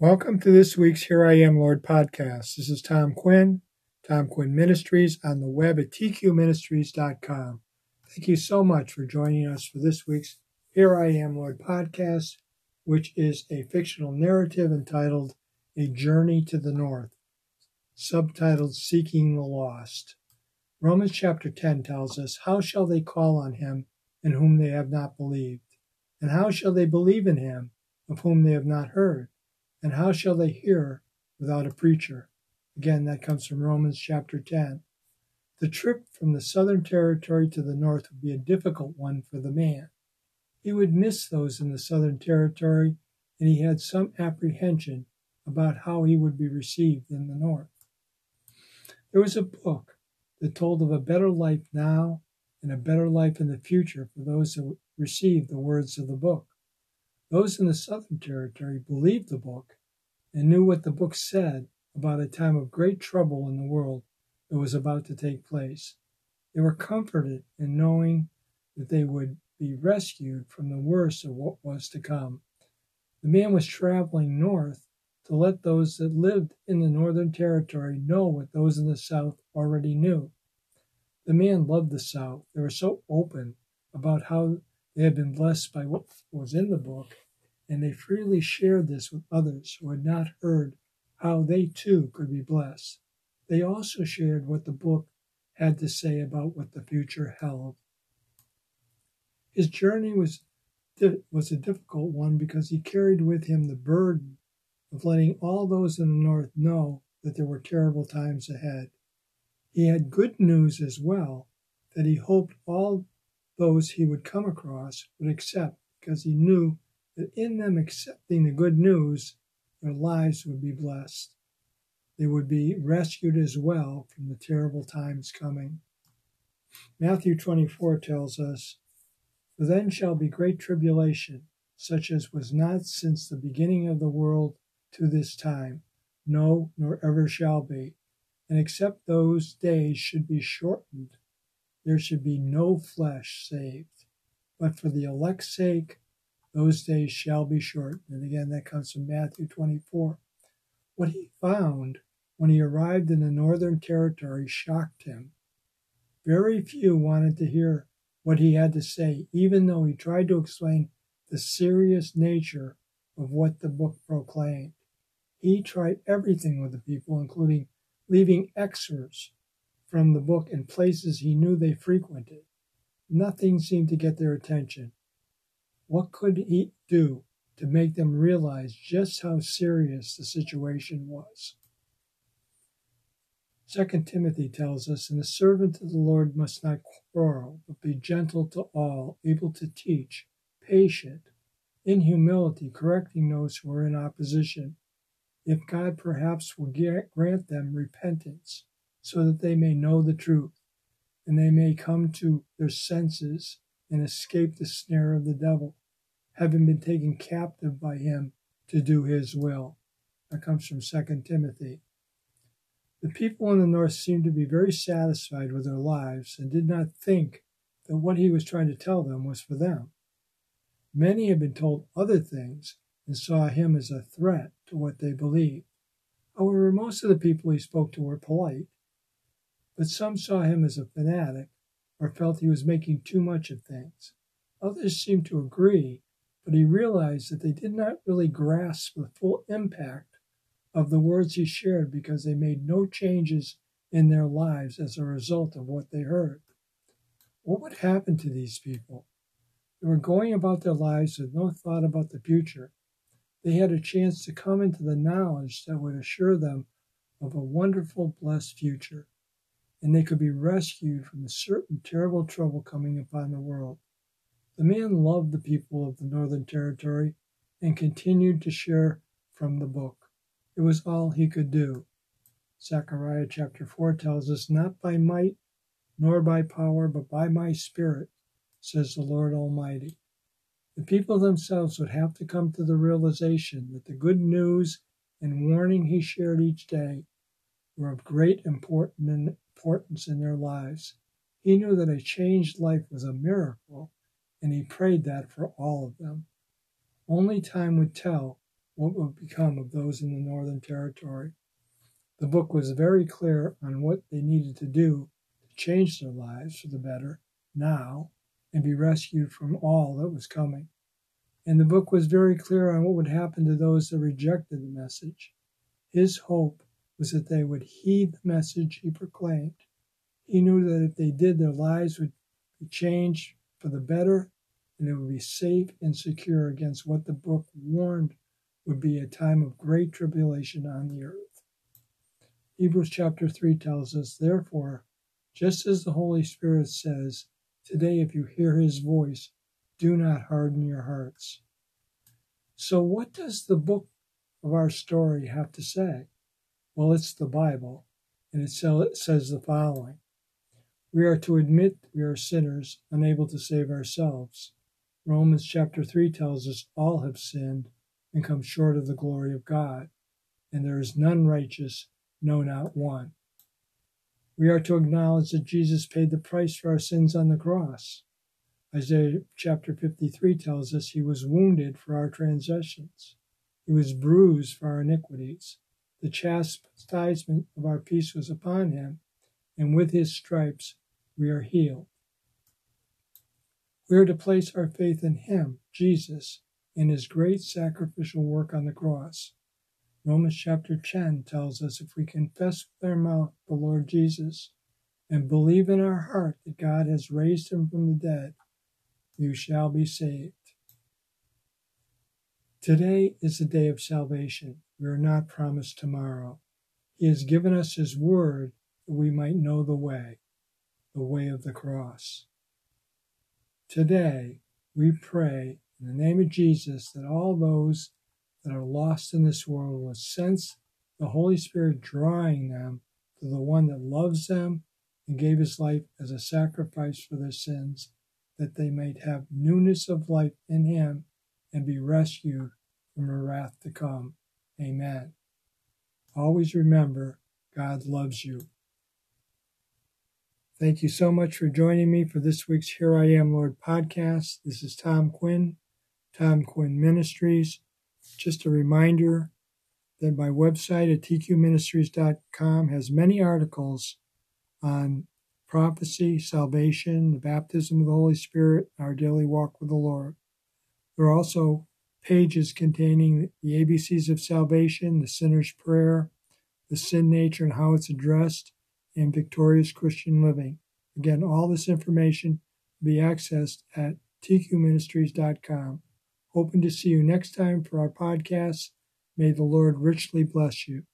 Welcome to this week's Here I Am, Lord podcast. This is Tom Quinn, Tom Quinn Ministries on the web at tqministries.com. Thank you so much for joining us for this week's Here I Am, Lord podcast, which is a fictional narrative entitled A Journey to the North, subtitled Seeking the Lost. Romans chapter 10 tells us, How shall they call on him in whom they have not believed? And how shall they believe in him of whom they have not heard? And how shall they hear without a preacher? Again, that comes from Romans chapter 10. The trip from the southern territory to the north would be a difficult one for the man. He would miss those in the southern territory, and he had some apprehension about how he would be received in the north. There was a book that told of a better life now and a better life in the future for those who received the words of the book. Those in the Southern Territory believed the book and knew what the book said about a time of great trouble in the world that was about to take place. They were comforted in knowing that they would be rescued from the worst of what was to come. The man was traveling north to let those that lived in the Northern Territory know what those in the South already knew. The man loved the South. They were so open about how they had been blessed by what was in the book, and they freely shared this with others who had not heard how they too could be blessed. They also shared what the book had to say about what the future held. His journey was, was a difficult one because he carried with him the burden of letting all those in the north know that there were terrible times ahead. He had good news as well that he hoped all those he would come across would accept because he knew that in them accepting the good news, their lives would be blessed. They would be rescued as well from the terrible times coming. Matthew 24 tells us, For then shall be great tribulation, such as was not since the beginning of the world to this time, no, nor ever shall be. And except those days should be shortened, there should be no flesh saved. But for the elect's sake, those days shall be short. And again, that comes from Matthew 24. What he found when he arrived in the Northern Territory shocked him. Very few wanted to hear what he had to say, even though he tried to explain the serious nature of what the book proclaimed. He tried everything with the people, including leaving excerpts from the book in places he knew they frequented. Nothing seemed to get their attention. What could he do to make them realize just how serious the situation was? Second Timothy tells us, And the servant of the Lord must not quarrel, but be gentle to all, able to teach, patient, in humility, correcting those who are in opposition, if God perhaps will grant them repentance so that they may know the truth, and they may come to their senses and escape the snare of the devil, having been taken captive by him to do his will. That comes from 2 Timothy. The people in the north seemed to be very satisfied with their lives and did not think that what he was trying to tell them was for them. Many had been told other things and saw him as a threat to what they believed. However, most of the people he spoke to were polite but some saw him as a fanatic or felt he was making too much of things. Others seemed to agree, but he realized that they did not really grasp the full impact of the words he shared because they made no changes in their lives as a result of what they heard. What would happen to these people? They were going about their lives with no thought about the future. They had a chance to come into the knowledge that would assure them of a wonderful, blessed future and they could be rescued from a certain terrible trouble coming upon the world. The man loved the people of the Northern Territory and continued to share from the book. It was all he could do. Zechariah chapter 4 tells us, Not by might nor by power, but by my spirit, says the Lord Almighty. The people themselves would have to come to the realization that the good news and warning he shared each day were of great importance importance in their lives. He knew that a changed life was a miracle, and he prayed that for all of them. Only time would tell what would become of those in the Northern Territory. The book was very clear on what they needed to do to change their lives for the better now and be rescued from all that was coming. And the book was very clear on what would happen to those that rejected the message. His hope was that they would heed the message he proclaimed. He knew that if they did, their lives would be changed for the better and they would be safe and secure against what the book warned would be a time of great tribulation on the earth. Hebrews chapter 3 tells us, Therefore, just as the Holy Spirit says, Today, if you hear his voice, do not harden your hearts. So, what does the book of our story have to say? Well, it's the Bible, and it says the following We are to admit we are sinners, unable to save ourselves. Romans chapter 3 tells us all have sinned and come short of the glory of God, and there is none righteous, no, not one. We are to acknowledge that Jesus paid the price for our sins on the cross. Isaiah chapter 53 tells us he was wounded for our transgressions, he was bruised for our iniquities. The chastisement of our peace was upon him, and with his stripes we are healed. We are to place our faith in him, Jesus, in his great sacrificial work on the cross. Romans chapter 10 tells us if we confess with our mouth the Lord Jesus and believe in our heart that God has raised him from the dead, you shall be saved. Today is the day of salvation. We are not promised tomorrow. He has given us His word that we might know the way, the way of the cross. Today, we pray in the name of Jesus that all those that are lost in this world will sense the Holy Spirit drawing them to the one that loves them and gave his life as a sacrifice for their sins that they might have newness of life in him and be rescued from a wrath to come. Amen. Always remember, God loves you. Thank you so much for joining me for this week's Here I Am, Lord podcast. This is Tom Quinn, Tom Quinn Ministries. Just a reminder that my website at tqministries.com has many articles on prophecy, salvation, the baptism of the Holy Spirit, our daily walk with the Lord. There are also pages containing the ABCs of salvation, the sinner's prayer, the sin nature and how it's addressed, and victorious Christian living. Again, all this information will be accessed at tqministries.com. Hoping to see you next time for our podcast. May the Lord richly bless you.